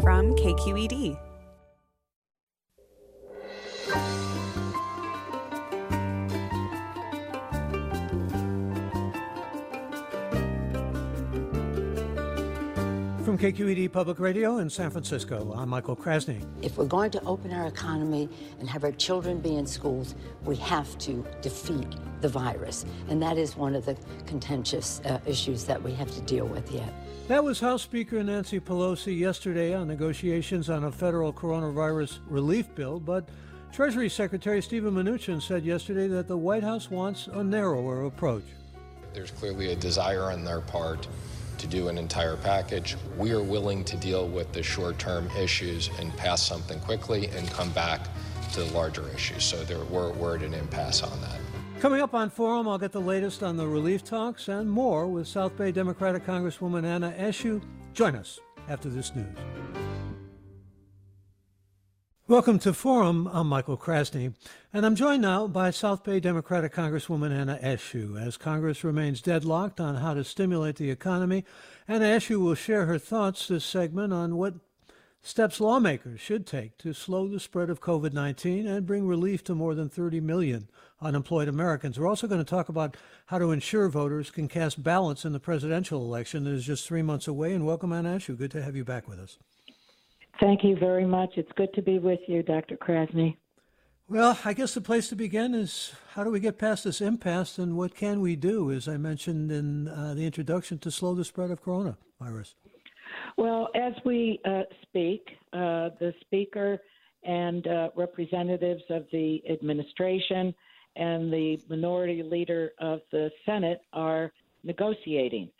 from KQED. KQED Public Radio in San Francisco, I'm Michael Krasny. If we're going to open our economy and have our children be in schools, we have to defeat the virus. And that is one of the contentious uh, issues that we have to deal with yet. That was House Speaker Nancy Pelosi yesterday on negotiations on a federal coronavirus relief bill, but Treasury Secretary Steven Mnuchin said yesterday that the White House wants a narrower approach. There's clearly a desire on their part to do an entire package. We are willing to deal with the short term issues and pass something quickly and come back to the larger issues. So there, we're, we're at an impasse on that. Coming up on Forum, I'll get the latest on the relief talks and more with South Bay Democratic Congresswoman Anna Eshoo. Join us after this news. Welcome to Forum. I'm Michael Krasny, and I'm joined now by South Bay Democratic Congresswoman Anna Eshoo. As Congress remains deadlocked on how to stimulate the economy, Anna Eshoo will share her thoughts this segment on what steps lawmakers should take to slow the spread of COVID 19 and bring relief to more than 30 million unemployed Americans. We're also going to talk about how to ensure voters can cast ballots in the presidential election that is just three months away. And welcome, Anna Eshoo. Good to have you back with us. Thank you very much. It's good to be with you, Dr. Krasny. Well, I guess the place to begin is how do we get past this impasse and what can we do, as I mentioned in uh, the introduction, to slow the spread of coronavirus? Well, as we uh, speak, uh, the Speaker and uh, representatives of the administration and the minority leader of the Senate are negotiating.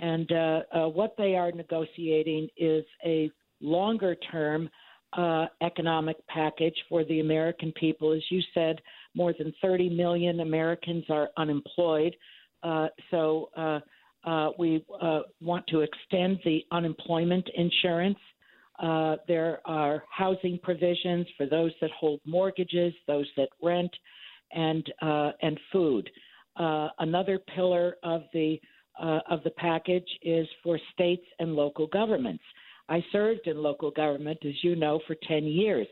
And uh, uh, what they are negotiating is a longer term uh, economic package for the American people. As you said, more than 30 million Americans are unemployed. Uh, so uh, uh we uh, want to extend the unemployment insurance. Uh, there are housing provisions for those that hold mortgages, those that rent, and and food. another pillar of the of the package is for states and local governments. I served in local government, as you know, for 10 years.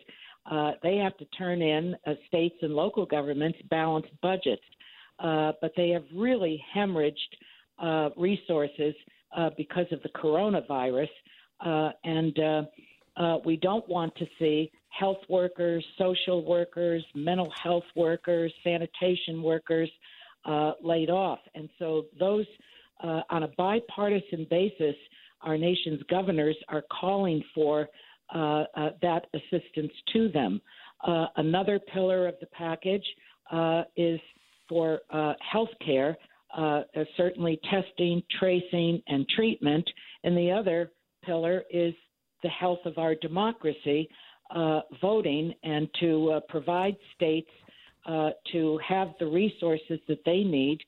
Uh, they have to turn in uh, states and local governments balanced budgets, uh, but they have really hemorrhaged uh, resources uh, because of the coronavirus, uh, and we don't want to see health workers, social workers, mental health workers, sanitation workers laid off, and so those on a bipartisan basis our nation's governors are calling for uh, uh, that assistance to them. Uh, another pillar of the package uh, is for uh, health care, uh, certainly testing, tracing, and treatment. And the other pillar is the health of our democracy, voting, and to provide states to have the resources that they need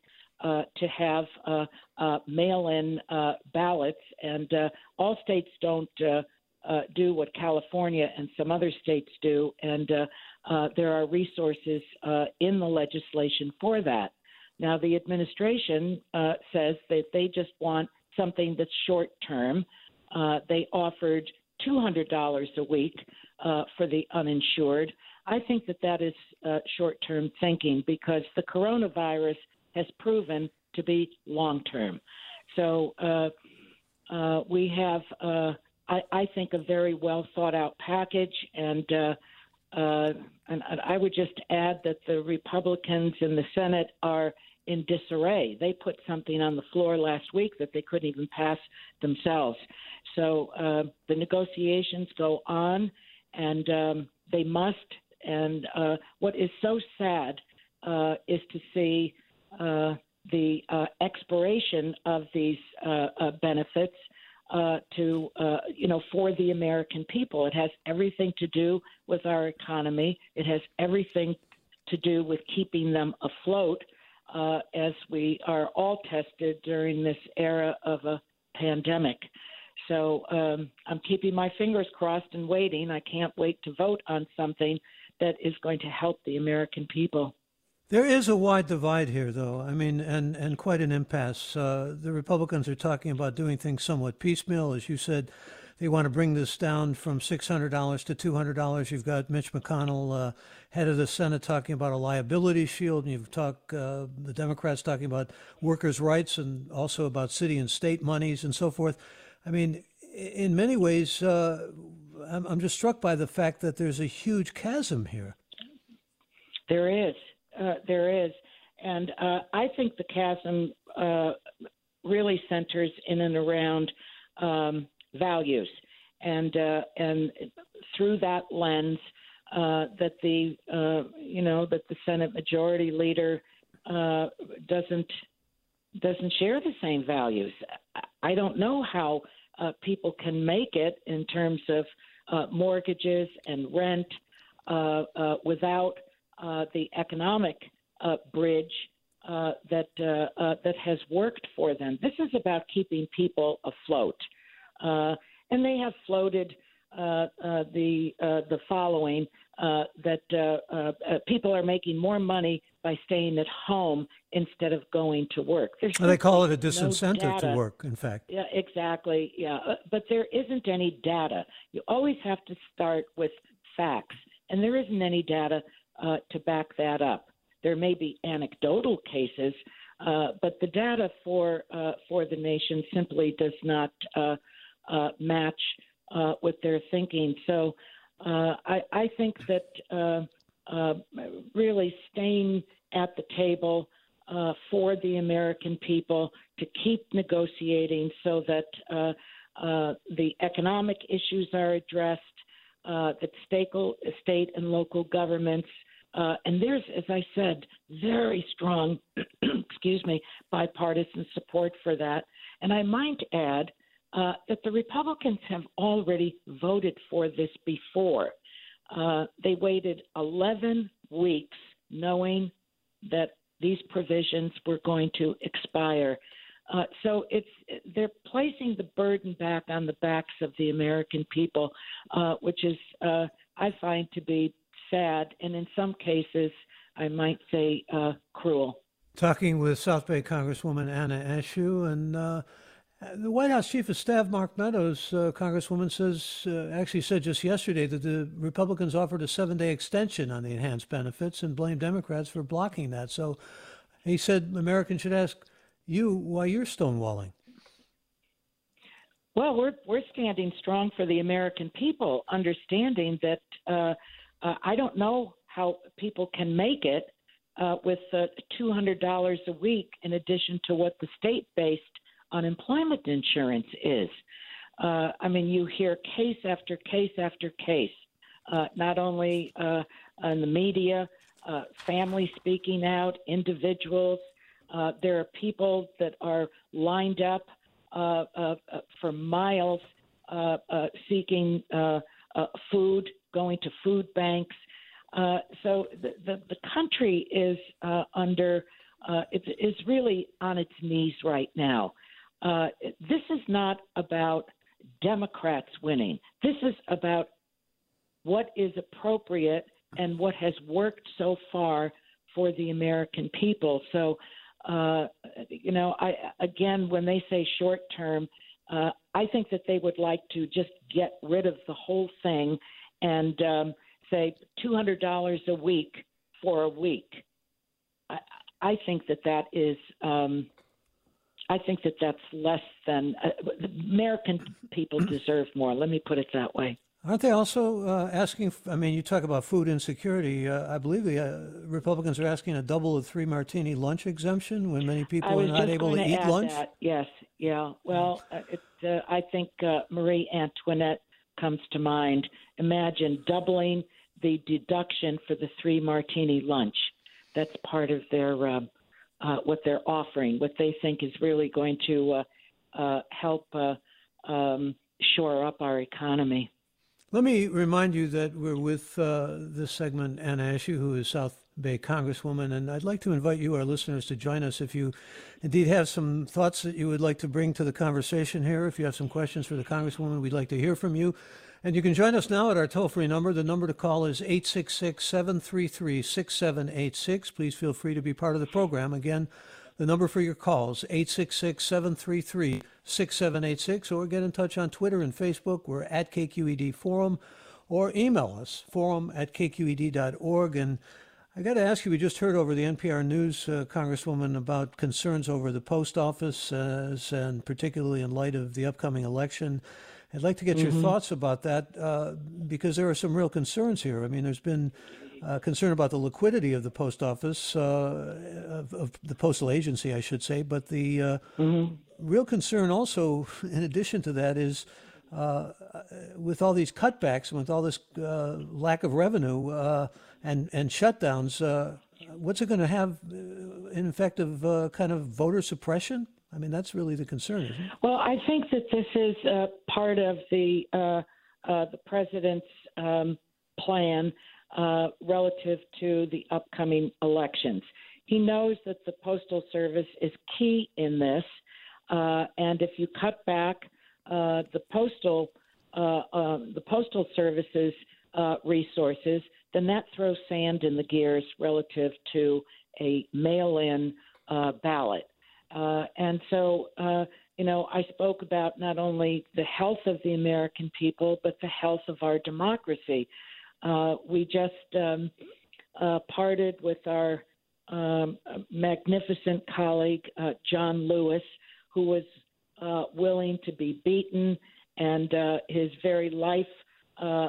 uh, to have uh, uh, mail-in uh, ballots, and uh, all states don't uh, do what California and some other states do, and there are resources in the legislation for that. Now, the administration says that they just want something that's short-term. they offered $200 a week for the uninsured. I think that that is short-term thinking because the coronavirus has proven to be long term. So uh, uh, we have, uh, I, I, think, a very well thought out package, and, uh, uh, and I would just add that the Republicans in the Senate are in disarray. They put something on the floor last week that they couldn't even pass themselves. So uh, the negotiations go on, and um, they must. And what is so sad is to see uh, the uh, expiration of these uh, uh benefits uh, to, uh, you know, for the American people. It has everything to do with our economy. It has everything to do with keeping them afloat as we are all tested during this era of a pandemic. So um, I'm keeping my fingers crossed and waiting. I can't wait to vote on something that is going to help the American people. There is a wide divide here, though. I mean, and, and quite an impasse. Uh, the Republicans are talking about doing things somewhat piecemeal. As you said, they want to bring this down from $600 to $200. You've got Mitch McConnell, uh, head of the Senate, talking about a liability shield, and you've talked uh, the Democrats talking about workers' rights and also about city and state monies and so forth. I mean, in many ways, uh, I'm, I'm just struck by the fact that there's a huge chasm here. There is. Uh, there is. And uh, I think the chasm uh, really centers in and around um, values. And, uh, and through that lens, uh, that the you know that the Senate Majority Leader doesn't doesn't share the same values. I don't know how people can make it in terms of mortgages and rent without the economic uh, bridge uh, that uh, uh, that has worked for them. This is about keeping people afloat, uh, and they have floated uh, the the following that people are making more money by staying at home instead of going to work. they call it a disincentive no to work. In fact, yeah, exactly. Yeah, but there isn't any data. You always have to start with facts, and there isn't any data to back that up. There may be anecdotal cases, uh, but the data for uh, for the nation simply does not uh, uh match uh, with their thinking. So uh, I, I, think that really staying at the table for the American people to keep negotiating so that the economic issues are addressed, that state, state and local governments uh, and there's, as I said, very strong, excuse me, bipartisan support for that. And I might add uh, that the Republicans have already voted for this before. Uh, they waited 11 weeks knowing that these provisions were going to expire. Uh, so it's they're placing the burden back on the backs of the American people, uh, which is uh, I find to be sad, and in some cases, I might say uh, cruel. Talking with South Bay Congresswoman Anna Eshoo and uh, the White House Chief of Staff Mark Meadows, uh, Congresswoman, says uh, actually said just yesterday that the Republicans offered a seven-day extension on the enhanced benefits and blamed Democrats for blocking that. So he said Americans should ask you why you're stonewalling. Well, we're we're standing strong for the American people, understanding that uh, uh, I don't know how people can make it uh, with uh, $200 a week in addition to what the state based unemployment insurance is. Uh, I mean, you hear case after case after case, uh, not only uh, in the media, uh, speaking out, individuals. Uh, there are people that are lined up uh, uh, uh for miles uh, uh, seeking uh, uh, food going to food banks. Uh, so the, the, the, country is uh, under, uh, it is really on its knees right now. Uh, this is not about Democrats winning. This is about what is appropriate and what has worked so far for the American people. So, uh, you know, I again, when they say short term, uh, I think that they would like to just get rid of the whole thing and um, say $200 a week for a week. I, I think that that is. Um, I think that that's less than uh, American people deserve more. Let me put it that way. Aren't they also uh, asking? I mean, you talk about food insecurity. Uh, I believe the uh, Republicans are asking a double of three martini lunch exemption when many people are not able to, eat lunch. That. Yes, yeah. Well, uh, it, uh, I think Marie Antoinette comes to mind. Imagine doubling the deduction for the three martini lunch. That's part of their uh, uh, what they're offering, what they think is really going to uh, uh help uh, um, shore up our economy. Let me remind you that we're with uh, this segment Anna Eshoo, who is South Bay Congresswoman, and I'd like to invite you, our listeners, to join us if you indeed have some thoughts that you would like to bring to the conversation here. If you have some questions for the Congresswoman, we'd like to hear from you. And you can join us now at our toll free number. The number to call is 866 733 6786. Please feel free to be part of the program. Again, The number for your calls, 866-733-6786, or get in touch on Twitter and Facebook. We're at KQED Forum, or email us, forum at kqed.org. And I got to ask you, we just heard over the NPR News, uh, Congresswoman, about concerns over the post office, uh, and particularly in light of the upcoming election. I'd like to get mm-hmm. your thoughts about that uh, because there are some real concerns here. I mean, there's been uh, concern about the liquidity of the post office, uh, of, of, the postal agency, I should say. But the uh, mm-hmm. real concern, also, in addition to that, is uh, with all these cutbacks, with all this uh, lack of revenue and and shutdowns, what's it going to have in effect of kind of voter suppression? I mean, that's really the concern? Well, I think that this is part of the the president's um, plan uh, relative to the upcoming elections. He knows that the Postal Service is key in this, uh, and if you cut back uh, the postal uh, the Postal Service's uh, resources, then that throws sand in the gears relative to a mail-in ballot. and so you know, I spoke about not only the health of the American people, but the health of our democracy. Uh, we just um, uh, parted with our um, magnificent colleague, uh, John Lewis, who was uh, willing to be beaten and uh, his very life, uh,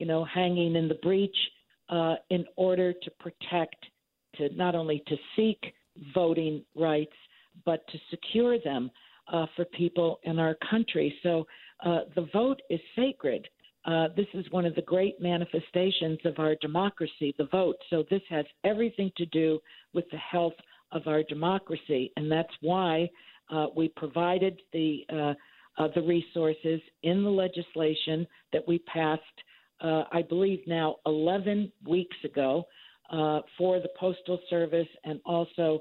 you know, hanging in the breach in order to protect, to not only to seek voting rights, but to secure them for people in our country. So the vote is sacred. Uh, this is one of the great manifestations of our democracy, the vote. So this has everything to do with the health of our democracy, and that's why uh, we provided the uh, uh the resources in the legislation that we passed. Uh, I believe now 11 weeks ago uh, for the postal service and also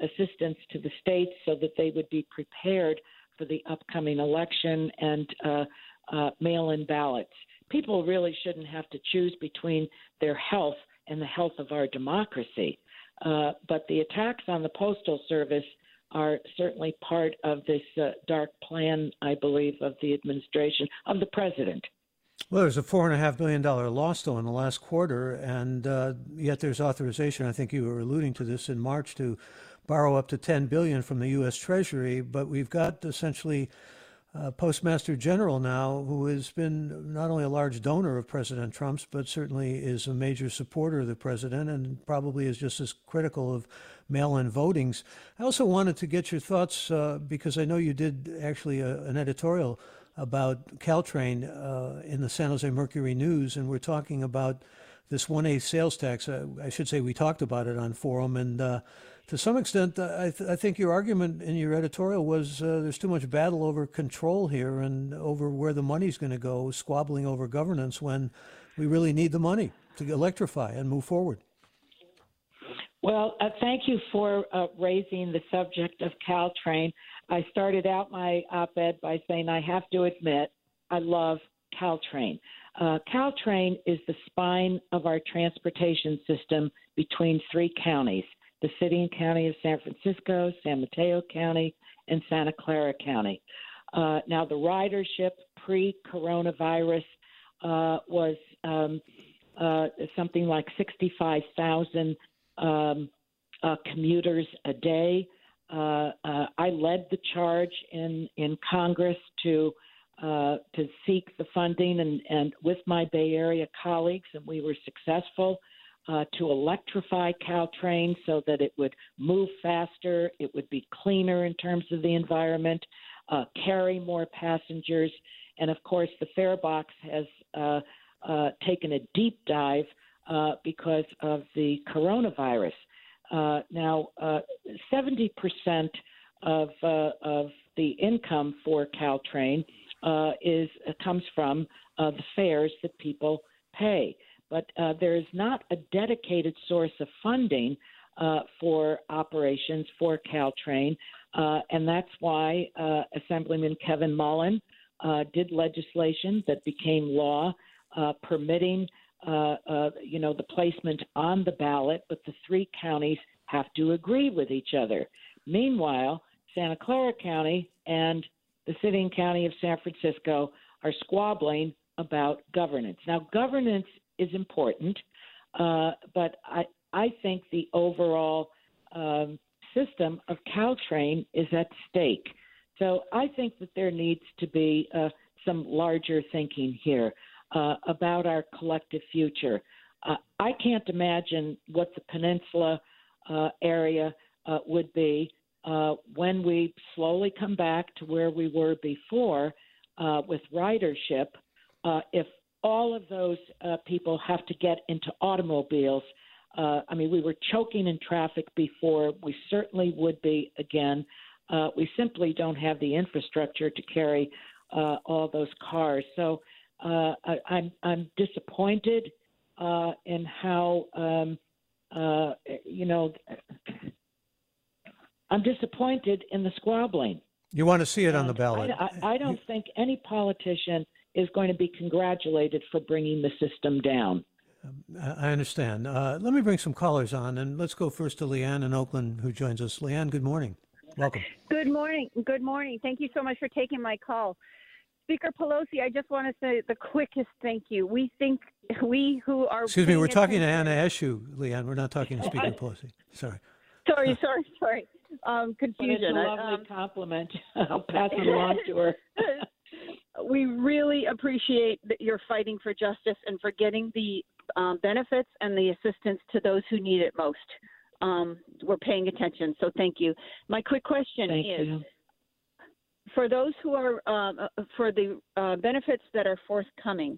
assistance to the states so that they would be prepared for the upcoming election and uh, mail in ballots. People really shouldn't have to choose between their health and the health of our democracy. Uh, but the attacks on the Postal Service are certainly part of this uh, dark plan, I believe, of the administration, of the president. Well, there's a four and a half billion dollar loss though in the last quarter, and uh, yet there's authorization. I think you were alluding to this in March to borrow up to 10 billion from the U.S. Treasury, but we've got essentially uh, Postmaster General now, who has been not only a large donor of President Trump's, but certainly is a major supporter of the president and probably is just as critical of mail in votings. I also wanted to get your thoughts uh, because I know you did actually a, an editorial about Caltrain uh, in the San Jose Mercury News, and we're talking about this 1A sales tax. Uh, I should say we talked about it on Forum, and uh, to some extent, I, th- I, think your argument in your editorial was uh, there's too much battle over control here and over where the money's going to go, squabbling over governance when we really need the money to electrify and move forward. Well, uh, thank you for uh, raising the subject of Caltrain. I started out my op ed by saying I have to admit I love Caltrain. Uh, Caltrain is the spine of our transportation system between three counties the city and county of San Francisco, San Mateo County, and Santa Clara County. Uh, now, the ridership pre coronavirus uh, was um, uh, something like 65,000 um, uh, commuters a day. Uh, uh, I led the charge in, in Congress to to seek the funding and, and with my Bay Area colleagues, and we were successful uh, to electrify Caltrain so that it would move faster, it would be cleaner in terms of the environment, uh, carry more passengers, and of course, the fare box has uh, uh taken a deep dive uh, because of the coronavirus. Uh, now, 70% of of the income for Caltrain is comes from the fares that people pay but uh, there is not a dedicated source of funding uh, for operations for Caltrain, uh, and that's why uh, Assemblyman Kevin Mullin uh, did legislation that became law uh, permitting, you know, the placement on the ballot, but the three counties have to agree with each other. Meanwhile, Santa Clara County and the city and county of San Francisco are squabbling about governance. Now, governance is important, uh, but I, I think the overall um, system of Caltrain is at stake. So I think that there needs to be uh, some larger thinking here uh, about our collective future. Uh, I can't imagine what the peninsula uh, area uh, would be when we slowly come back to where we were before with ridership if all of those people have to get into automobiles. I mean, we were choking in traffic before. We certainly would be again. we simply don't have the infrastructure to carry all those cars. So uh, I, I'm I'm disappointed uh, in how um, uh, you know I'm disappointed in the squabbling. You want to see it on the ballot? I, I, I don't think any politician is going to be congratulated for bringing the system down. I understand. Uh, let me bring some callers on, and let's go first to Leanne in Oakland, who joins us. Leanne, good morning. Welcome. Good morning. Good morning. Thank you so much for taking my call. Speaker Pelosi, I just want to say the quickest thank you. We think we who are excuse me, we're talking to Anna Eshoo, Leanne. We're not talking to Speaker Pelosi. Sorry. Sorry, sorry, sorry. Um, confusion. But it's a lovely um, compliment. I'll pass it along to her. we really appreciate that you're fighting for justice and for getting the um, benefits and the assistance to those who need it most. Um, we're paying attention, so thank you. My quick question thank is. You for those who are um, uh, for the uh, benefits that are forthcoming,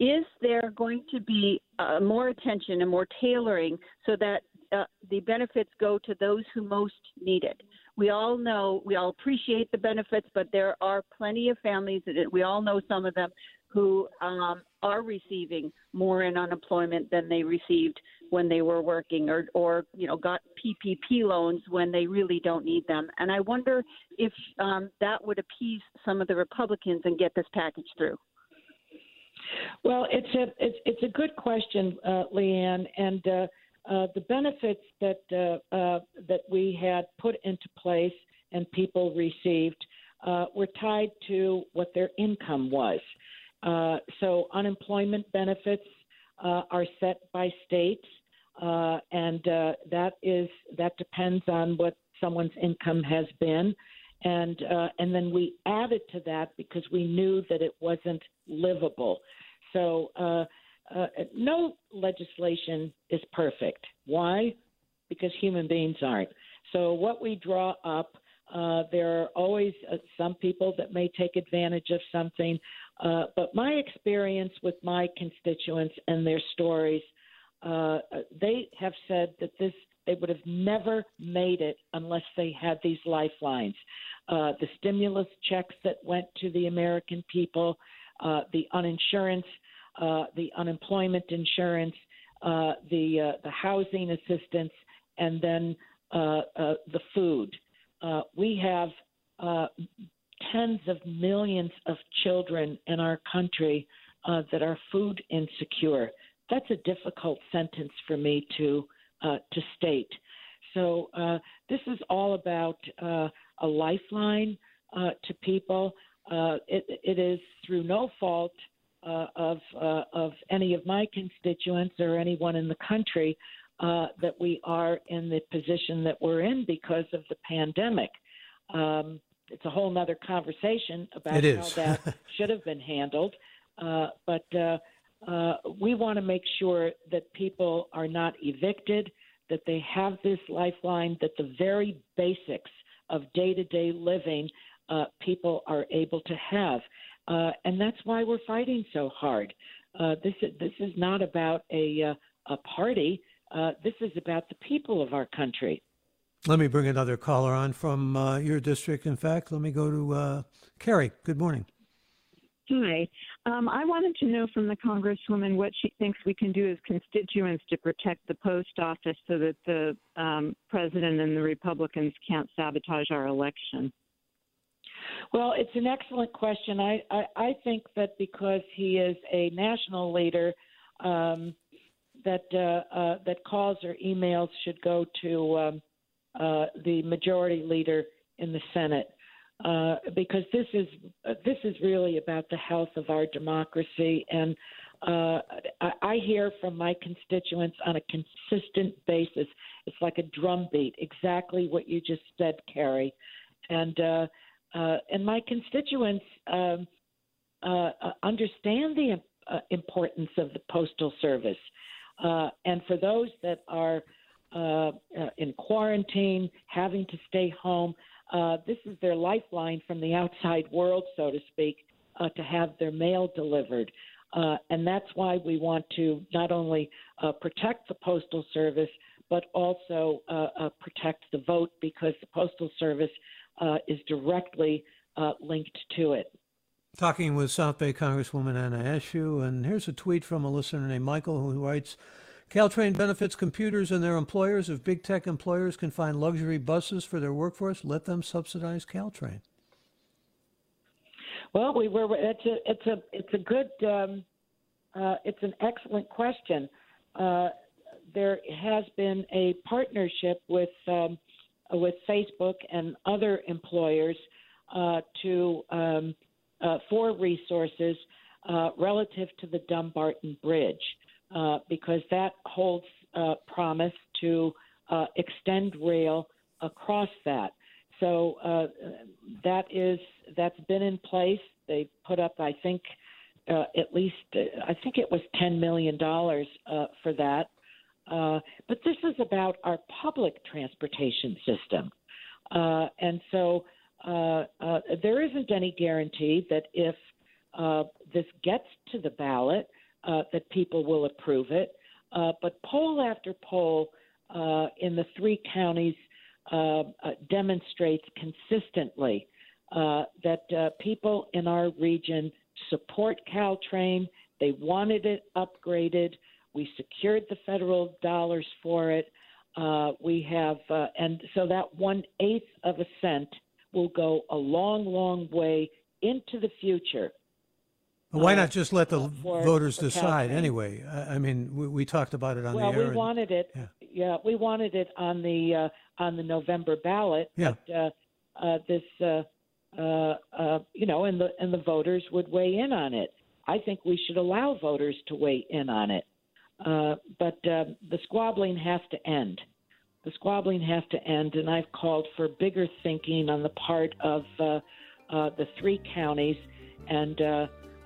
is there going to be uh, more attention and more tailoring so that uh, the benefits go to those who most need it? We all know, we all appreciate the benefits, but there are plenty of families, we all know some of them, who um, are receiving more in unemployment than they received when they were working or, or you know got PPP loans when they really don't need them. And I wonder if um, that would appease some of the Republicans and get this package through. Well, it's a it's, it's a good question, uh, Leanne, and uh, uh, the benefits that uh, uh, that we had put into place and people received uh, were tied to what their income was. Uh, so unemployment benefits uh, are set by states, and that is that depends on what someone's income has been, and and then we added to that because we knew that it wasn't livable. So no legislation is perfect. Why? Because human beings aren't. So what we draw up uh, there are always uh, some people that may take advantage of something. Uh, but my experience with my constituents and their stories, uh, they have said that this they would have never made it unless they had these lifelines. Uh, the stimulus checks that went to the American people, uh, the uninsurance, uh, the unemployment insurance, uh, the uh, the housing assistance, and then uh, uh, the food. We have tens of millions of children in our country that are food insecure. That's a difficult sentence for me to to state. So this is all about a lifeline to people. It, it is through no fault of of any of my constituents or anyone in the country that we are in the position that we're in because of the pandemic. Um, it's a whole other conversation about how that should have been handled. Uh, but uh, uh, we want to make sure that people are not evicted, that they have this lifeline, that the very basics of day to day living uh, people are able to have. Uh, and that's why we're fighting so hard. Uh, this, is, this is not about a, a party, this is about the people of our country. Let me bring another caller on from uh, your district. In fact, let me go to uh, Carrie. Good morning. Hi. Um, I wanted to know from the Congresswoman what she thinks we can do as constituents to protect the post office so that the um, president and the Republicans can't sabotage our election. Well, it's an excellent question. I, I, I think that because he is a national leader, um, that uh, uh, that calls or emails should go to um, uh, the majority leader in the Senate. Uh, because this is uh, this is really about the health of our democracy, and uh, I, I hear from my constituents on a consistent basis. It's like a drumbeat, exactly what you just said, Carrie, and uh, and my constituents um, uh, uh, understand the uh, importance of the postal service, uh, and for those that are uh, in quarantine, having to stay home. This is their lifeline from the outside world, so to speak, to have their mail delivered. And that's why we want to not only protect the Postal Service, but also protect the vote because the Postal Service uh, is directly uh, linked to it. Talking with South Bay Congresswoman Anna Eshoo, and here's a tweet from a listener named Michael who writes, Caltrain benefits computers and their employers. If big tech employers can find luxury buses for their workforce, let them subsidize Caltrain. Well, we were. It's a. It's a. It's a good. Um, uh, it's an excellent question. Uh, there has been a partnership with um, with Facebook and other employers uh, to um, uh, for resources uh, relative to the Dumbarton Bridge. Uh, because that holds uh, promise to uh, extend rail across that. So uh, that is that's been in place. They put up, I think, uh, at least I think it was ten million dollars for that. But this is about our public transportation system, and so there isn't any guarantee that if this gets to the ballot uh, that people will approve it. Uh, but poll after poll uh, in the three counties uh, uh, demonstrates consistently uh, that people in our region support Caltrain. They wanted it upgraded. We secured the federal dollars for it. we have, and so that one eighth of a cent will go a long, long way into the future why not just let the uh, voters decide anyway? I, I mean, we, we, talked about it on well, the air. Well, we wanted it. Yeah. yeah. we wanted it on the uh, on the November ballot. Yeah. But, uh, uh, this, uh, uh, you know, and the and the voters would weigh in on it. I think we should allow voters to weigh in on it. But um, the squabbling has to end. The squabbling has to end, and I've called for bigger thinking on the part of the three counties and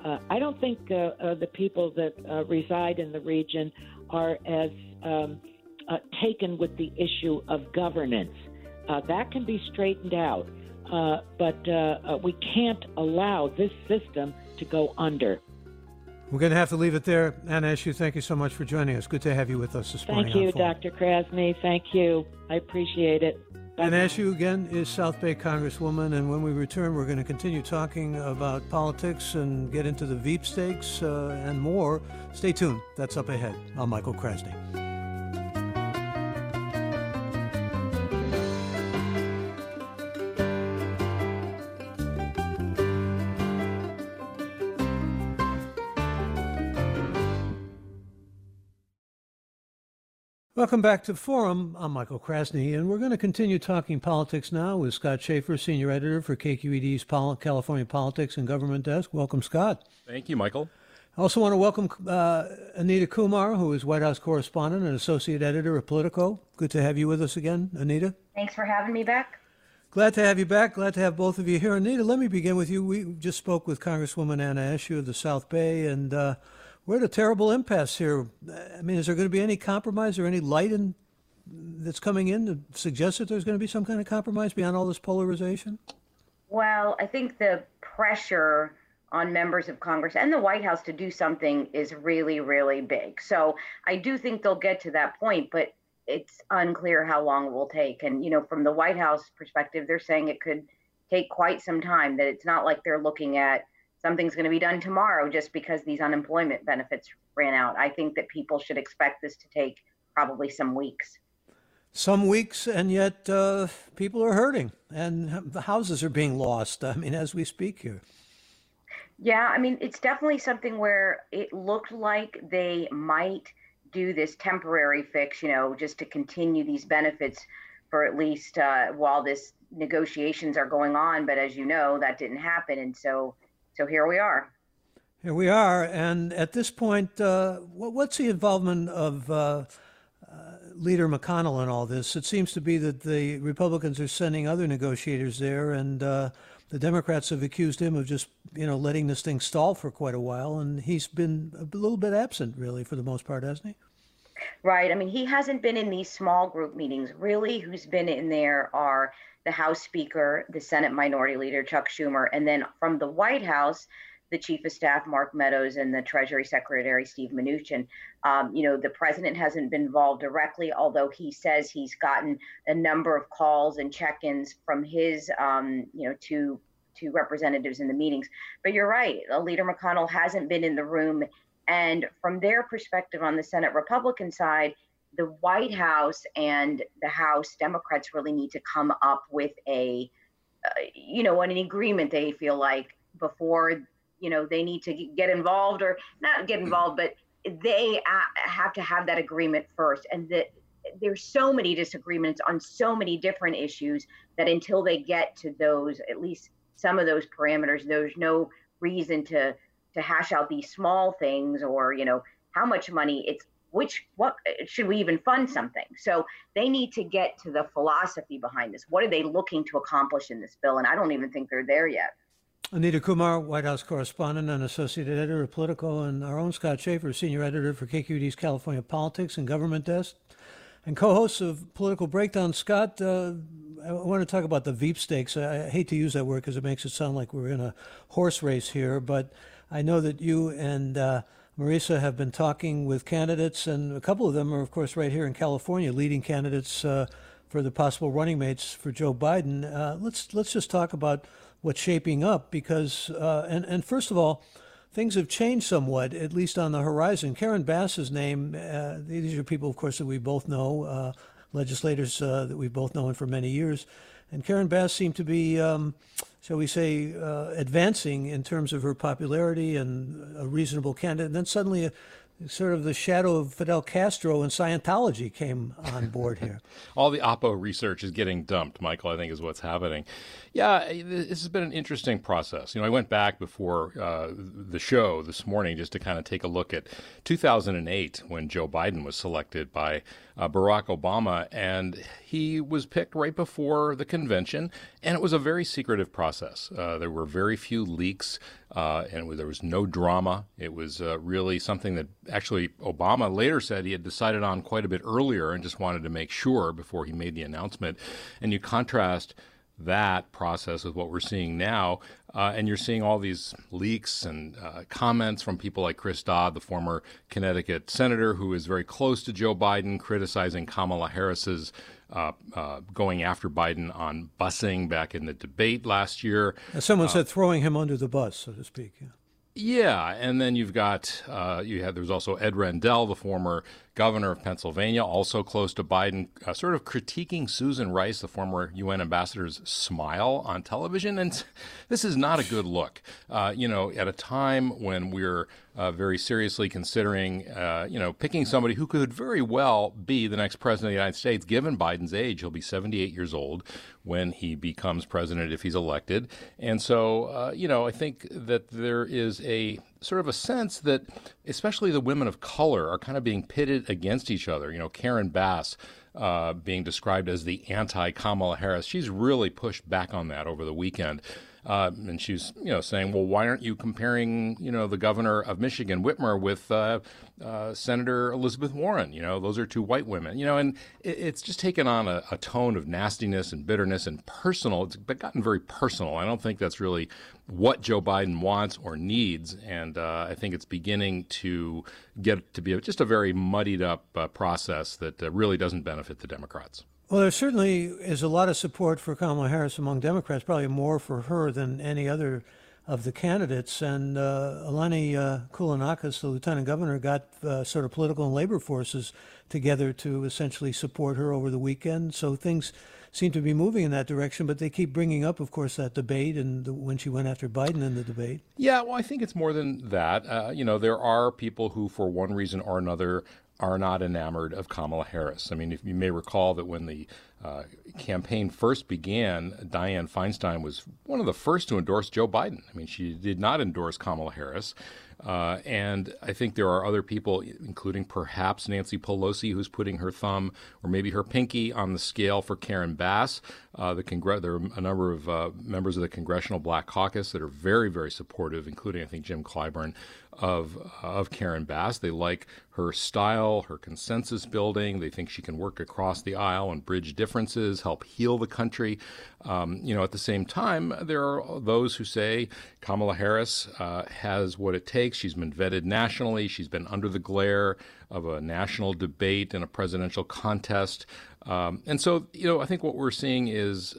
uh, I don't think uh, uh, the people that uh, reside in the region are as um, uh, taken with the issue of governance. Uh, that can be straightened out, but we can't allow this system to go under. We're going to have to leave it there. Anna Eshoo, thank you so much for joining us. Good to have you with us this morning. Thank you, Dr. Krasny. Thank you. I appreciate it. And Eshoo again is South Bay Congresswoman, and when we return, we're going to continue talking about politics and get into the Veep stakes uh, and more. Stay tuned. That's up ahead. I'm Michael Krasny. Welcome back to Forum. I'm Michael Krasny, and we're going to continue talking politics now with Scott Shafer, Senior Editor for KQED's California Politics and Government Desk. Welcome, Scott. Thank you, Michael. I also want to welcome uh, Anita Kumar, who is White House correspondent and Associate Editor of Politico. Good to have you with us again, Anita. Thanks for having me back. Glad to have you back. Glad to have both of you here. Anita, let me begin with you. We just spoke with Congresswoman Anna Eshoo of the South Bay, and uh, we're at a terrible impasse here. I mean, is there going to be any compromise or any light in that's coming in to suggest that there's going to be some kind of compromise beyond all this polarization? Well, I think the pressure on members of Congress and the White House to do something is really, really big. So I do think they'll get to that point, but it's unclear how long it will take. And, you know, from the White House perspective, they're saying it could take quite some time, that it's not like they're looking at something's going to be done tomorrow just because these unemployment benefits ran out. I think that people should expect this to take probably some weeks. Some weeks, and yet uh, people are hurting, and the houses are being lost. I mean, as we speak here. Yeah, I mean, it's definitely something where it looked like they might do this temporary fix, you know, just to continue these benefits for at least uh, while this negotiations are going on. But as you know, that didn't happen, and so so here we are. Here we are, and at this point, uh, what's the involvement of uh, uh, Leader McConnell in all this? It seems to be that the Republicans are sending other negotiators there, and uh, the Democrats have accused him of just, you know, letting this thing stall for quite a while, and he's been a little bit absent, really, for the most part, hasn't he? Right. I mean, he hasn't been in these small group meetings. Really, who's been in there are the House Speaker, the Senate Minority Leader Chuck Schumer, and then from the White House, the Chief of Staff Mark Meadows and the Treasury Secretary Steve Mnuchin. Um, you know, the president hasn't been involved directly, although he says he's gotten a number of calls and check-ins from his, um, you know, to to representatives in the meetings. But you're right, Leader McConnell hasn't been in the room, and from their perspective on the Senate Republican side. The White House and the House Democrats really need to come up with a, uh, you know, an agreement they feel like before you know they need to get involved or not get involved but they have to have that agreement first. And that there's so many disagreements on so many different issues that until they get to those at least some of those parameters there's no reason to to hash out these small things or you know how much money it's which what should we even fund something? So they need to get to the philosophy behind this. What are they looking to accomplish in this bill? And i don't even think they're there yet. Anita Kumar, White House correspondent and associate editor of Politico, and our own Scott Shafer, senior editor for KQED's California Politics and Government Desk, and co-host of Political Breakdown. Scott, uh, I want to talk about the Veep stakes. I hate to use that word because it makes it sound like we're in a horse race here, but I know that you and uh, Marisa have been talking with candidates, and a couple of them are, of course, right here in California, leading candidates uh, for the possible running mates for Joe Biden. Uh, let's let's just talk about what's shaping up because uh, and and first of all, things have changed somewhat, at least on the horizon. Karen Bass's name. Uh, these are people, of course, that we both know, uh, legislators uh, that we've both known for many years. And Karen Bass seemed to be, um, shall we say, uh, advancing in terms of her popularity and a reasonable candidate. And then suddenly, sort of the shadow of Fidel Castro and Scientology came on board here. All the Oppo research is getting dumped, Michael, I think is what's happening. Yeah, this has been an interesting process. You know, I went back before uh, the show this morning just to kind of take a look at 2008 when Joe Biden was selected by uh, Barack Obama, and he was picked right before the convention, and it was a very secretive process. Uh, there were very few leaks, uh, and there was no drama. It was uh, really something that actually Obama later said he had decided on quite a bit earlier and just wanted to make sure before he made the announcement. And you contrast that process with what we're seeing now. Uh, and you're seeing all these leaks and uh, comments from people like Chris Dodd, the former Connecticut senator who is very close to Joe Biden, criticizing Kamala Harris's uh, uh going after Biden on busing back in the debate last year. As someone uh, said, throwing him under the bus, so to speak. Yeah. Yeah, and then you've got uh, you had there's also Ed Rendell, the former governor of Pennsylvania, also close to Biden, uh, sort of critiquing Susan Rice, the former UN ambassador's smile on television, and this is not a good look. Uh, you know, at a time when we're uh, very seriously considering, uh, you know, picking somebody who could very well be the next president of the United States, given Biden's age. He'll be 78 years old when he becomes president if he's elected. And so, uh, you know, I think that there is a sort of a sense that especially the women of color are kind of being pitted against each other. You know, Karen Bass uh, being described as the anti Kamala Harris. She's really pushed back on that over the weekend. Uh, and she's, you know, saying, well, why aren't you comparing, you know, the governor of Michigan, Whitmer, with uh, uh, Senator Elizabeth Warren? You know, those are two white women. You know, and it, it's just taken on a, a, tone of nastiness and bitterness and personal. It's gotten very personal. I don't think that's really what Joe Biden wants or needs, and uh, I think it's beginning to get to be just a very muddied up uh, process that uh, really doesn't benefit the Democrats. Well, there certainly is a lot of support for Kamala Harris among Democrats, probably more for her than any other of the candidates. And uh, Eleni uh, Kounalakis, the lieutenant governor, got uh, sort of political and labor forces together to essentially support her over the weekend. So things seem to be moving in that direction. But they keep bringing up, of course, that debate and the, when she went after Biden in the debate. Yeah, well, I think it's more than that. Uh, you know, there are people who, for one reason or another, are not enamored of Kamala Harris. I mean, if you may recall that when the uh, campaign first began, Dianne Feinstein was one of the first to endorse Joe Biden. I mean, she did not endorse Kamala Harris. Uh, and I think there are other people, including perhaps Nancy Pelosi, who's putting her thumb or maybe her pinky on the scale for Karen Bass. Uh, the Congre- there are a number of uh, members of the Congressional Black Caucus that are very, very supportive, including I think Jim Clyburn of of Karen Bass. They like her style, her consensus building. They think she can work across the aisle and bridge differences, help heal the country. Um, you know, at the same time, there are those who say Kamala Harris uh, has what it takes. She's been vetted nationally. She's been under the glare of a national debate and a presidential contest. Um, and so, you know, I think what we're seeing is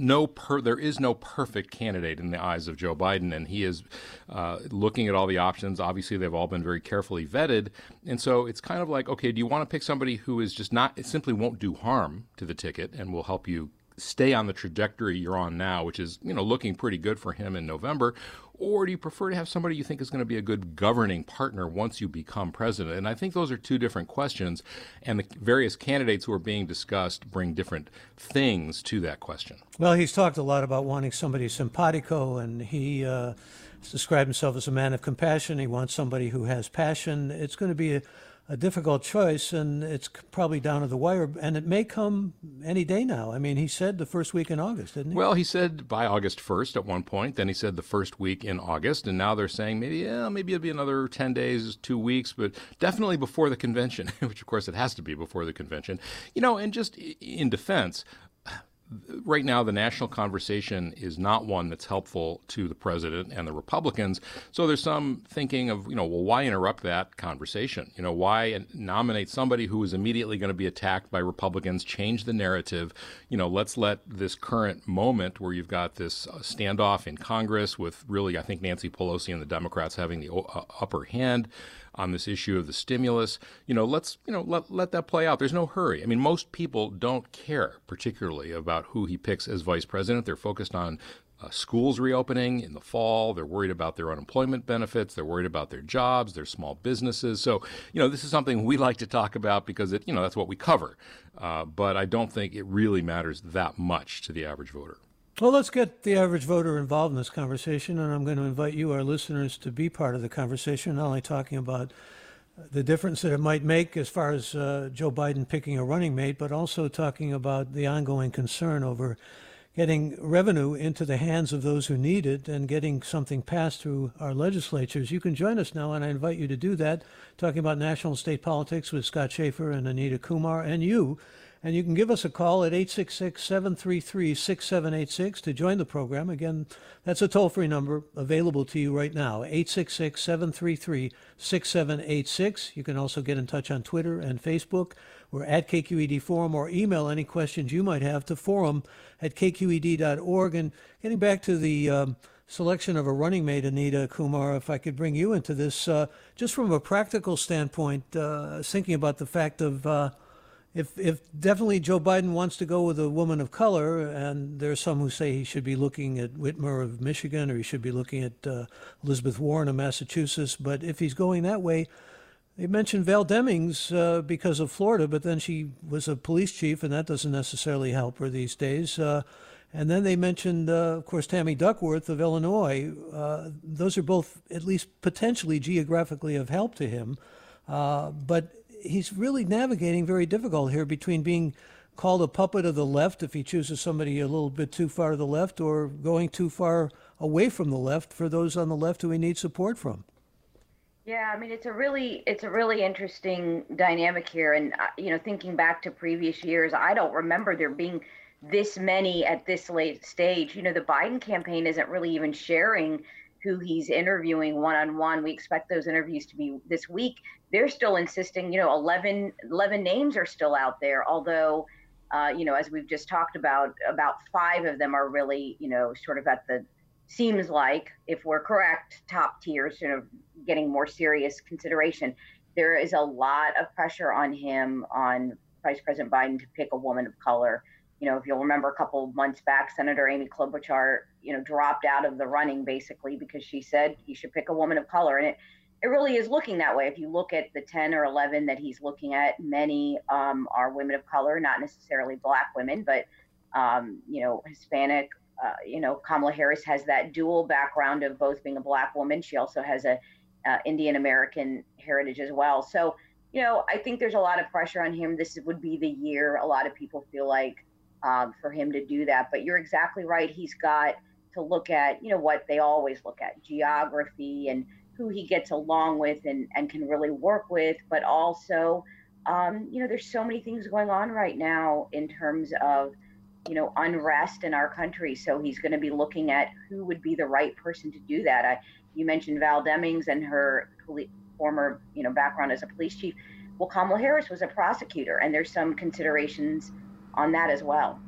no per, there is no perfect candidate in the eyes of Joe Biden, and he is uh, looking at all the options. Obviously, they've all been very carefully vetted, and so it's kind of like, okay, do you want to pick somebody who is just not, simply won't do harm to the ticket and will help you stay on the trajectory you're on now, which is you know looking pretty good for him in November, or do you prefer to have somebody you think is going to be a good governing partner once you become president? And I think those are two different questions, and the various candidates who are being discussed bring different things to that question. Well, he's talked a lot about wanting somebody simpatico, and he. Uh, described himself as a man of compassion. He wants somebody who has passion. It's going to be a, a difficult choice, and it's probably down to the wire. And it may come any day now. I mean, he said the first week in August, didn't he? Well, he said by August 1st at one point. Then he said the first week in August, and now they're saying maybe yeah, maybe it'll be another 10 days, two weeks, but definitely before the convention, which of course it has to be before the convention. You know, and just in defense, right now the national conversation is not one that's helpful to the president and the Republicans. So there's some thinking of, you know, well, why interrupt that conversation? You know, why nominate somebody who is immediately going to be attacked by Republicans, change the narrative? You know, let's let this current moment where you've got this uh, standoff in Congress with really, I think, Nancy Pelosi and the Democrats having the uh, upper hand on this issue of the stimulus. You know, let's you know let let that play out. There's no hurry. I mean, most people don't care particularly about who he picks as vice president. They're focused on uh, schools reopening in the fall. They're worried about their unemployment benefits. They're worried about their jobs, their small businesses. So, you know, this is something we like to talk about because it, you know, that's what we cover. Uh, but I don't think it really matters that much to the average voter. Well, let's get the average voter involved in this conversation, and I'm going to invite you, our listeners, to be part of the conversation, not only talking about the difference that it might make as far as uh, Joe Biden picking a running mate, but also talking about the ongoing concern over getting revenue into the hands of those who need it and getting something passed through our legislatures. You can join us now, and I invite you to do that, talking about national and state politics with Scott Shafer and Anita Kumar and you. And you can give us a call at 866 733 6786 to join the program. Again, that's a toll free number available to you right now 866 733 6786. You can also get in touch on Twitter and Facebook. We're at KQED Forum or email any questions you might have to forum at kqed.org. And getting back to the um, selection of a running mate, Anita Kumar, if I could bring you into this, uh, just from a practical standpoint, uh, thinking about the fact of uh, if if definitely Joe Biden wants to go with a woman of color, and there's some who say he should be looking at Whitmer of Michigan or he should be looking at uh, Elizabeth Warren of Massachusetts. But if he's going that way, they mentioned Val Demings uh, because of Florida, but then she was a police chief, and that doesn't necessarily help her these days. Uh, and then they mentioned, uh, of course, Tammy Duckworth of Illinois. Uh, those are both, at least potentially geographically, of help to him. Uh, but he's really navigating very difficult here between being called a puppet of the left if he chooses somebody a little bit too far to the left or going too far away from the left for those on the left who he needs support from. Yeah, I mean it's a really it's a really interesting dynamic here and uh, you know thinking back to previous years I don't remember there being this many at this late stage. You know the Biden campaign isn't really even sharing who he's interviewing one on one. We expect those interviews to be this week. They're still insisting, you know, 11, 11 names are still out there, although, uh, you know, as we've just talked about, about five of them are really, you know, sort of at the seems like, if we're correct, top tiers, you know, getting more serious consideration. There is a lot of pressure on him, on Vice President Biden, to pick a woman of color you know, if you'll remember a couple of months back, Senator Amy Klobuchar, you know, dropped out of the running basically because she said he should pick a woman of color. And it, it really is looking that way. If you look at the 10 or 11 that he's looking at, many um, are women of color, not necessarily black women, but, um, you know, Hispanic. Uh, you know, Kamala Harris has that dual background of both being a black woman. She also has a uh, Indian American heritage as well. So, you know, I think there's a lot of pressure on him. This would be the year a lot of people feel like um, for him to do that. But you're exactly right. He's got to look at, you know, what they always look at geography and who he gets along with and, and can really work with, but also, um, you know, there's so many things going on right now in terms of, you know, unrest in our country. So he's going to be looking at who would be the right person to do that. I, you mentioned Val Demings and her former, you know, background as a police chief. Well, Kamala Harris was a prosecutor, and there's some considerations on that as well.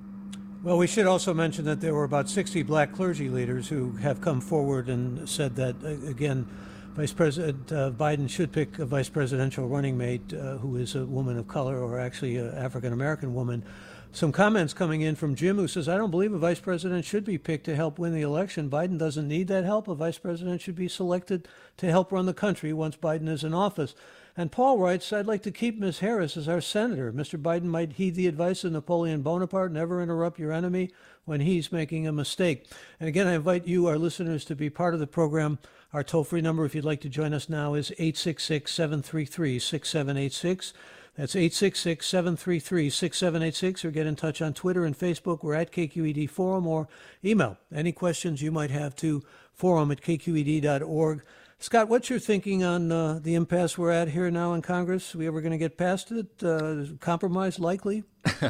Well, we should also mention that there were about 60 black clergy leaders who have come forward and said that, again, Vice President uh, Biden should pick a vice presidential running mate uh, who is a woman of color or actually an African American woman. Some comments coming in from Jim who says, I don't believe a vice president should be picked to help win the election. Biden doesn't need that help. A vice president should be selected to help run the country once Biden is in office. And Paul writes, I'd like to keep Ms. Harris as our senator. Mr. Biden might heed the advice of Napoleon Bonaparte never interrupt your enemy when he's making a mistake. And again, I invite you, our listeners, to be part of the program. Our toll free number, if you'd like to join us now, is 866 733 6786. That's 866 733 6786, or get in touch on Twitter and Facebook. We're at KQED Forum, or email any questions you might have to forum at kqed.org. Scott, what's your thinking on uh, the impasse we're at here now in Congress? Are we ever going to get past it? Uh, compromise likely?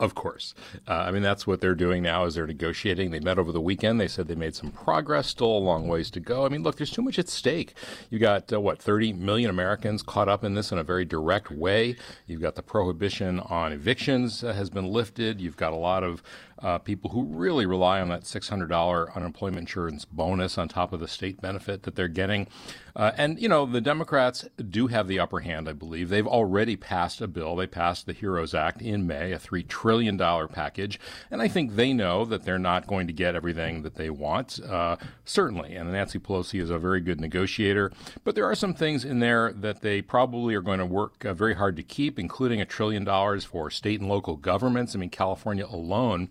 Of course. Uh, I mean, that's what they're doing now is they're negotiating. They met over the weekend. They said they made some progress, still a long ways to go. I mean, look, there's too much at stake. You've got, uh, what, 30 million Americans caught up in this in a very direct way. You've got the prohibition on evictions uh, has been lifted. You've got a lot of uh, people who really rely on that $600 unemployment insurance bonus on top of the state benefit that they're getting. Uh, and, you know, the Democrats do have the upper hand, I believe. They've already passed a bill. They passed the HEROES Act in May, a $3 trillion package. And I think they know that they're not going to get everything that they want, uh, certainly. And Nancy Pelosi is a very good negotiator. But there are some things in there that they probably are going to work uh, very hard to keep, including a trillion dollars for state and local governments. I mean, California alone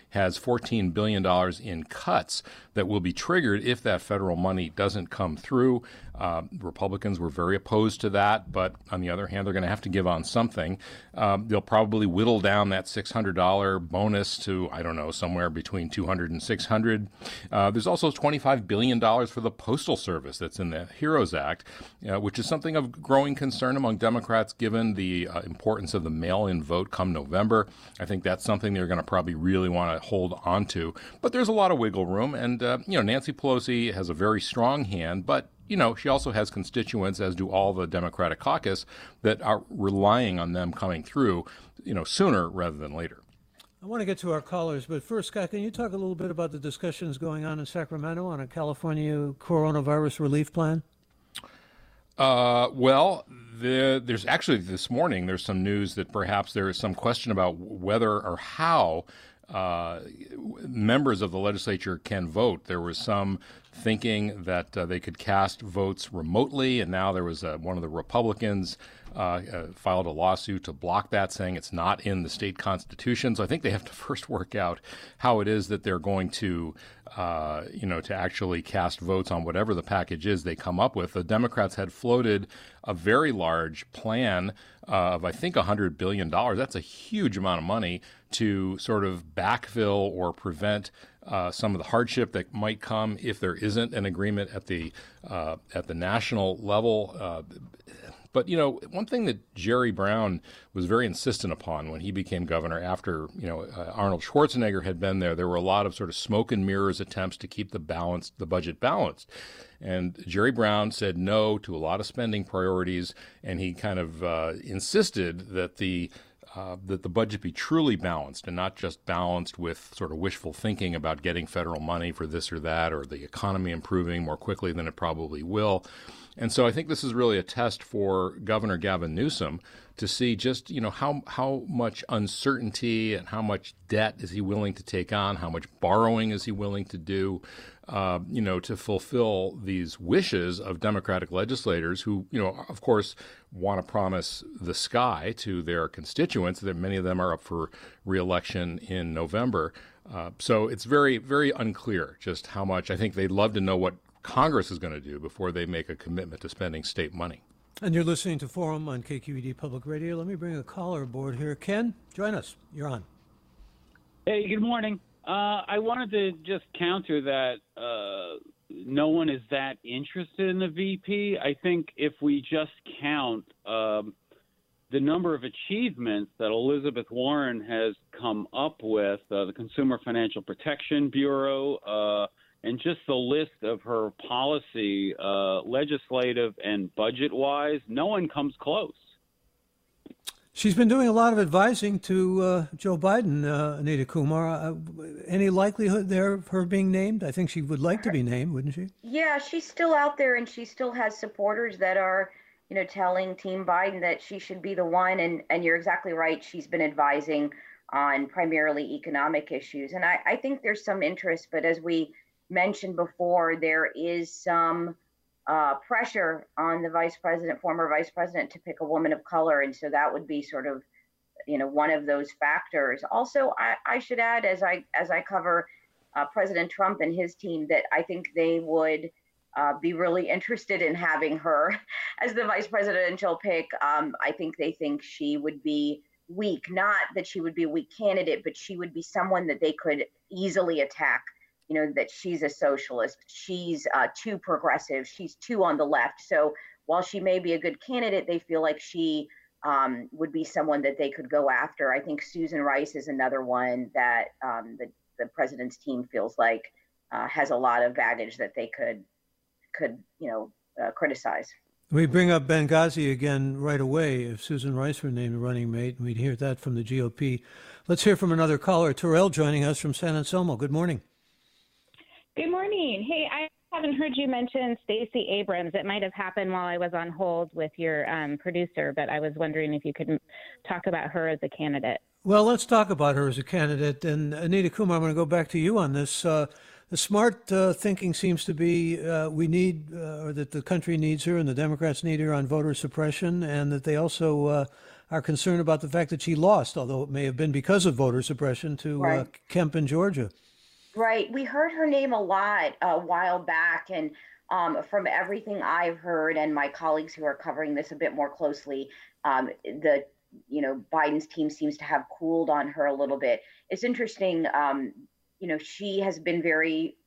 has $14 billion in cuts that will be triggered if that federal money doesn't come through. Uh, Republicans were very opposed to that, but on the other hand, they're going to have to give on something. Um, they'll probably whittle down that $600 bonus to, I don't know, somewhere between 200 and 600. Uh, there's also $25 billion for the Postal Service that's in the HEROES Act, uh, which is something of growing concern among Democrats given the uh, importance of the mail in vote come November. I think that's something they're going to probably really want to hold on to. But there's a lot of wiggle room, and, uh, you know, Nancy Pelosi has a very strong hand, but you know, she also has constituents, as do all the Democratic caucus, that are relying on them coming through, you know, sooner rather than later. I want to get to our callers, but first, Scott, can you talk a little bit about the discussions going on in Sacramento on a California coronavirus relief plan? Uh, well, the, there's actually this morning there's some news that perhaps there is some question about whether or how uh, members of the legislature can vote. There was some thinking that uh, they could cast votes remotely, and now there was uh, one of the Republicans uh, uh, filed a lawsuit to block that, saying it's not in the state constitution. So I think they have to first work out how it is that they're going to, uh, you know, to actually cast votes on whatever the package is they come up with. The Democrats had floated a very large plan of, I think, $100 billion. That's a huge amount of money to sort of backfill or prevent uh, some of the hardship that might come if there isn't an agreement at the uh, at the national level. Uh, but you know, one thing that Jerry Brown was very insistent upon when he became governor, after you know uh, Arnold Schwarzenegger had been there, there were a lot of sort of smoke and mirrors attempts to keep the balance, the budget balanced. And Jerry Brown said no to a lot of spending priorities, and he kind of uh, insisted that the uh, that the budget be truly balanced and not just balanced with sort of wishful thinking about getting federal money for this or that or the economy improving more quickly than it probably will. And so I think this is really a test for Governor Gavin Newsom to see just you know how how much uncertainty and how much debt is he willing to take on, how much borrowing is he willing to do, uh, you know, to fulfill these wishes of Democratic legislators who you know of course want to promise the sky to their constituents. That many of them are up for reelection in November. Uh, so it's very very unclear just how much. I think they'd love to know what Congress is going to do before they make a commitment to spending state money. And you're listening to Forum on KQED Public Radio. Let me bring a caller aboard here. Ken, join us. You're on. Hey, good morning. Uh, I wanted to just counter that uh, no one is that interested in the VP. I think if we just count um, the number of achievements that Elizabeth Warren has come up with, uh, the Consumer Financial Protection Bureau, uh, and just the list of her policy, uh, legislative and budget wise, no one comes close. She's been doing a lot of advising to uh, Joe Biden, uh, Anita Kumar. Uh, any likelihood there of her being named? I think she would like to be named, wouldn't she? Yeah, she's still out there, and she still has supporters that are, you know, telling Team Biden that she should be the one. And and you're exactly right. She's been advising on primarily economic issues, and I, I think there's some interest. But as we mentioned before, there is some uh, pressure on the vice president, former vice president, to pick a woman of color, and so that would be sort of, you know, one of those factors. Also, I, I should add, as I as I cover uh, President Trump and his team, that I think they would. Uh, be really interested in having her as the vice presidential pick. Um, I think they think she would be weak, not that she would be a weak candidate, but she would be someone that they could easily attack you know, that she's a socialist, she's uh, too progressive, she's too on the left. So while she may be a good candidate, they feel like she um, would be someone that they could go after. I think Susan Rice is another one that um, the, the president's team feels like uh, has a lot of baggage that they could could you know uh, criticize. We bring up Benghazi again right away. If Susan Rice were named running mate, we'd hear that from the GOP. Let's hear from another caller, Terrell, joining us from San Anselmo. Good morning. Good morning. Hey, I haven't heard you mention Stacey Abrams. It might have happened while I was on hold with your um, producer, but I was wondering if you could talk about her as a candidate. Well, let's talk about her as a candidate. And Anita Kumar, I'm going to go back to you on this. Uh, the smart uh, thinking seems to be uh, we need, uh, or that the country needs her and the Democrats need her on voter suppression, and that they also uh, are concerned about the fact that she lost, although it may have been because of voter suppression, to uh, right. Kemp in Georgia. Right. We heard her name a lot a while back. And um, from everything I've heard and my colleagues who are covering this a bit more closely, um, the you know Biden's team seems to have cooled on her a little bit. It's interesting. Um, you know, she has been very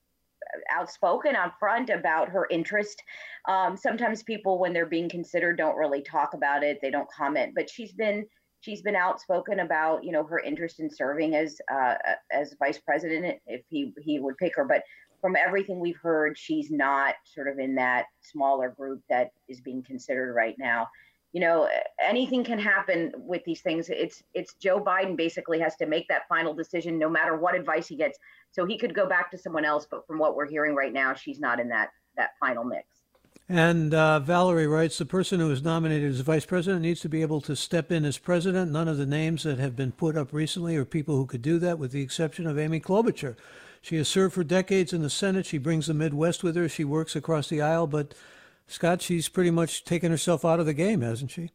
outspoken up front about her interest. Um, sometimes people, when they're being considered, don't really talk about it. They don't comment. But she's been she's been outspoken about you know her interest in serving as uh, as vice president if he he would pick her but from everything we've heard she's not sort of in that smaller group that is being considered right now. You know anything can happen with these things. It's it's joe biden basically has to make that final decision no matter what advice he gets. So he could go back to someone else but from what we're hearing right now she's not in that that final mix and uh, Valerie writes the person who is nominated as vice president needs to be able to step in as president. None of the names that have been put up recently are people who could do that, with the exception of Amy Klobuchar. She has served for decades in the Senate. She brings the Midwest with her. She works across the aisle. But, Scott, she's pretty much taken herself out of the game, hasn't she?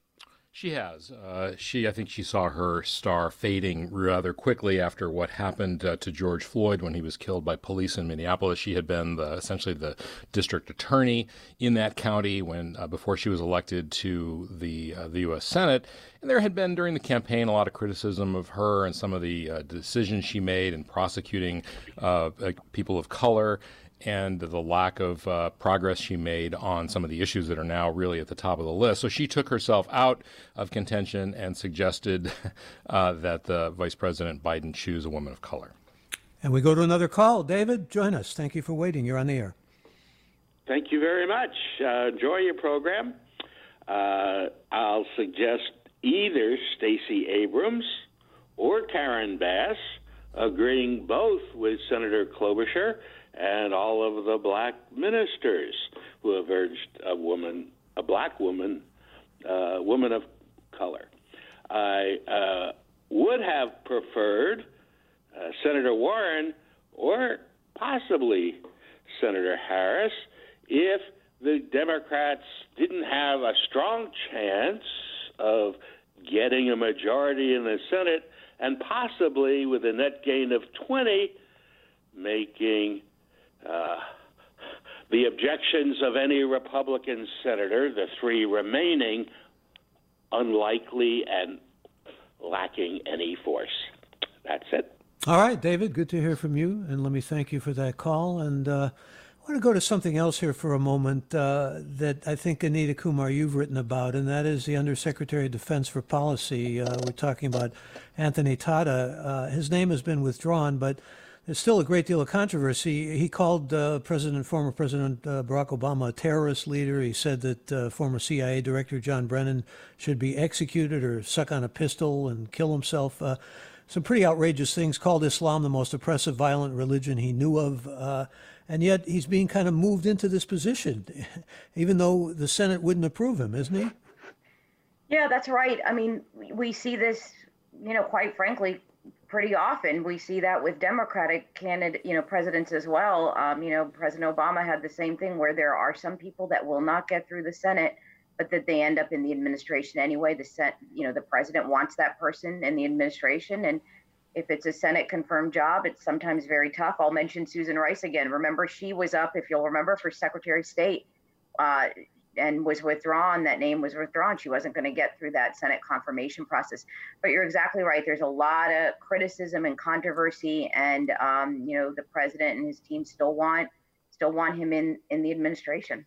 She has. Uh, she, I think, she saw her star fading rather quickly after what happened uh, to George Floyd when he was killed by police in Minneapolis. She had been the, essentially the district attorney in that county when uh, before she was elected to the uh, the U.S. Senate, and there had been during the campaign a lot of criticism of her and some of the uh, decisions she made in prosecuting uh, people of color and the lack of uh, progress she made on some of the issues that are now really at the top of the list. So she took herself out of contention and suggested uh, that the Vice President Biden choose a woman of color. And we go to another call. David, join us. Thank you for waiting. You're on the air. Thank you very much. Uh, enjoy your program. Uh, I'll suggest either Stacey Abrams or Karen Bass, agreeing both with Senator Klobuchar and all of the black ministers who have urged a woman, a black woman, uh, woman of color. I uh, would have preferred uh, Senator Warren or possibly Senator Harris if the Democrats didn't have a strong chance of getting a majority in the Senate and possibly with a net gain of 20 making uh, the objections of any Republican senator, the three remaining, unlikely and lacking any force. That's it. All right, David, good to hear from you. And let me thank you for that call. And uh, I want to go to something else here for a moment uh, that I think, Anita Kumar, you've written about, and that is the Undersecretary of Defense for Policy. Uh, we're talking about Anthony Tata. Uh, his name has been withdrawn, but there's still a great deal of controversy. He called uh, President, former President uh, Barack Obama a terrorist leader. He said that uh, former CIA Director John Brennan should be executed or suck on a pistol and kill himself. Uh, some pretty outrageous things. Called Islam the most oppressive, violent religion he knew of. Uh, and yet he's being kind of moved into this position, even though the Senate wouldn't approve him, isn't he? Yeah, that's right. I mean, we see this, you know, quite frankly, pretty often. We see that with Democratic candidate, you know, presidents as well. Um, you know, President Obama had the same thing where there are some people that will not get through the Senate, but that they end up in the administration anyway. The Senate, you know, the president wants that person in the administration, and if it's a Senate confirmed job, it's sometimes very tough. I'll mention Susan Rice again. Remember, she was up, if you'll remember, for Secretary of State. Uh, and was withdrawn. That name was withdrawn. She wasn't going to get through that Senate confirmation process. But you're exactly right. There's a lot of criticism and controversy, and um, you know the president and his team still want still want him in in the administration.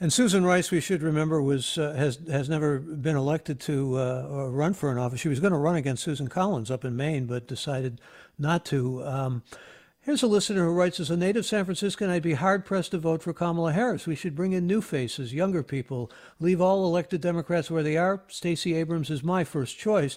And Susan Rice, we should remember, was uh, has has never been elected to uh, run for an office. She was going to run against Susan Collins up in Maine, but decided not to. Um, Here's a listener who writes As a native San Franciscan, I'd be hard pressed to vote for Kamala Harris. We should bring in new faces, younger people, leave all elected Democrats where they are. Stacey Abrams is my first choice.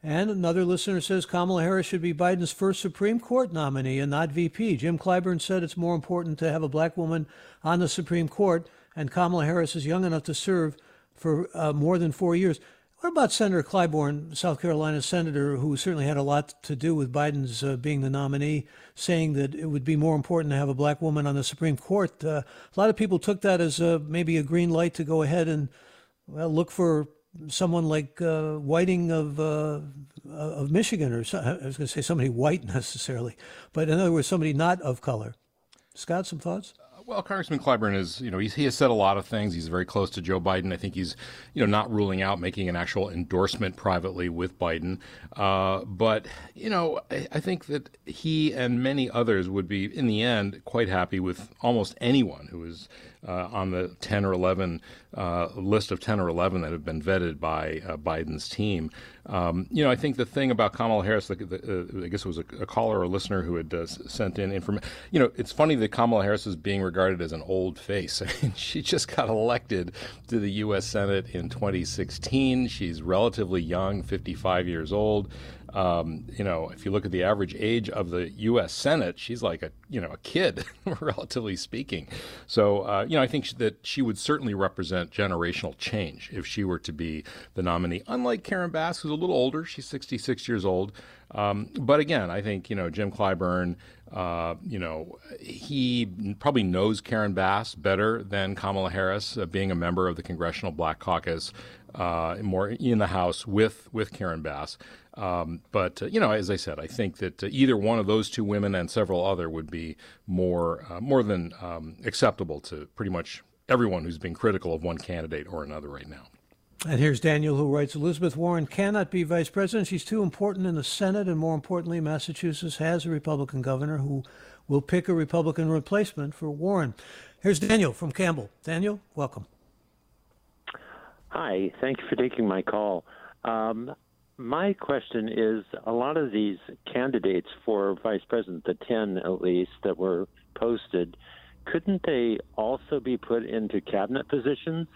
And another listener says Kamala Harris should be Biden's first Supreme Court nominee and not VP. Jim Clyburn said it's more important to have a black woman on the Supreme Court, and Kamala Harris is young enough to serve for uh, more than four years. What about Senator Clyburn, South Carolina senator, who certainly had a lot to do with Biden's uh, being the nominee, saying that it would be more important to have a black woman on the Supreme Court? Uh, a lot of people took that as a, maybe a green light to go ahead and well, look for someone like uh, Whitmer of uh, of Michigan, or I was going to say somebody white necessarily, but in other words, somebody not of color. Scott, some thoughts? Well, Congressman Clyburn is, you know, he has said a lot of things. He's very close to Joe Biden. I think he's, you know, not ruling out making an actual endorsement privately with Biden. Uh, but, you know, I, I, think that he and many others would be, in the end, quite happy with almost anyone who is uh, on the 10 or 11 uh, list of 10 or 11 that have been vetted by uh, Biden's team. Um, you know, I think the thing about Kamala Harris, the, the, uh, I guess it was a, a, caller or a listener who had uh, sent in information. You know, it's funny that Kamala Harris is being regarded as an old face. I mean, she just got elected to the U.S. Senate in 2016. She's relatively young, 55 years old. Um, you know, if you look at the average age of the U.S. Senate, she's like a you know a kid, relatively speaking. So uh, you know, I think that she would certainly represent generational change if she were to be the nominee. Unlike Karen Bass, who's a little older, she's 66 years old. Um, but again, I think you know Jim Clyburn. Uh, you know, he probably knows Karen Bass better than Kamala Harris, uh, being a member of the Congressional Black Caucus, uh, more in the House with with Karen Bass. Um, but uh, you know, as I said, I think that uh, either one of those two women and several other would be more uh, more than um, acceptable to pretty much everyone who's been critical of one candidate or another right now. And here's Daniel who writes Elizabeth Warren cannot be vice president. She's too important in the Senate, and more importantly, Massachusetts has a Republican governor who will pick a Republican replacement for Warren. Here's Daniel from Campbell. Daniel, welcome. Hi, thank you for taking my call. Um, my question is a lot of these candidates for vice president, the 10 at least that were posted, couldn't they also be put into cabinet positions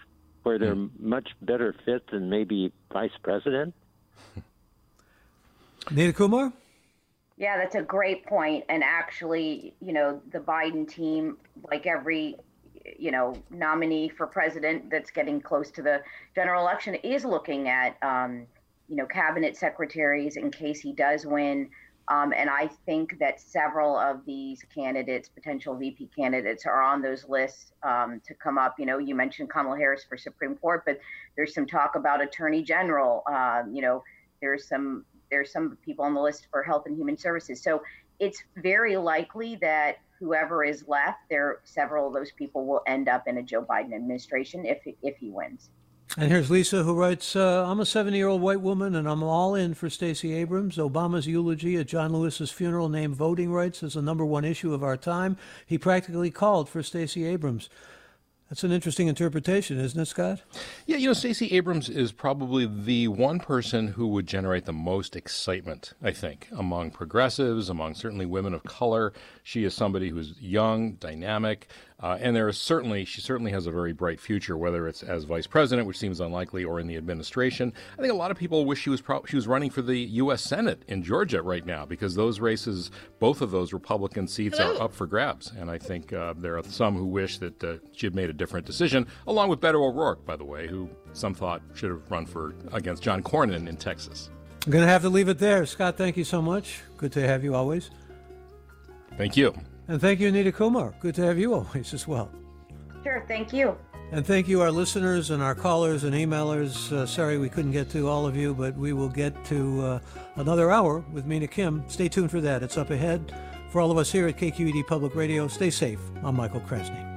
where they're mm. much better fit than maybe vice president? Anita Kumar? Yeah, that's a great point. And actually, you know, the Biden team, like every, you know, nominee for president that's getting close to the general election, is looking at, um, you know, cabinet secretaries in case he does win. Um, and I think that several of these candidates, potential VP candidates, are on those lists um, to come up. You know, you mentioned Kamala Harris for Supreme Court, but there's some talk about Attorney General. Uh, you know, there's some there's some people on the list for Health and Human Services. So it's very likely that whoever is left, there several of those people will end up in a Joe Biden administration if if he wins. And here's Lisa who writes uh, I'm a 70 year old white woman and I'm all in for Stacey Abrams. Obama's eulogy at John Lewis's funeral named voting rights as the number one issue of our time. He practically called for Stacey Abrams. That's an interesting interpretation, isn't it, Scott? Yeah, you know, Stacey Abrams is probably the one person who would generate the most excitement, I think, among progressives, among certainly women of color. She is somebody who's young, dynamic, uh, and there is certainly, she certainly has a very bright future, whether it's as vice president, which seems unlikely, or in the administration. I think a lot of people wish she was pro- she was running for the U.S. Senate in Georgia right now because those races, both of those Republican seats, are up for grabs. And I think uh, there are some who wish that uh, she had made a different decision, along with Beto O'Rourke, by the way, who some thought should have run for against John Cornyn in Texas. I'm going to have to leave it there. Scott, thank you so much. Good to have you always. Thank you. And thank you, Anita Kumar. Good to have you always as well. Sure, thank you. And thank you, our listeners and our callers and emailers. Uh, sorry we couldn't get to all of you, but we will get to uh, another hour with Mina Kim. Stay tuned for that. It's up ahead. For all of us here at KQED Public Radio, stay safe. I'm Michael Krasny.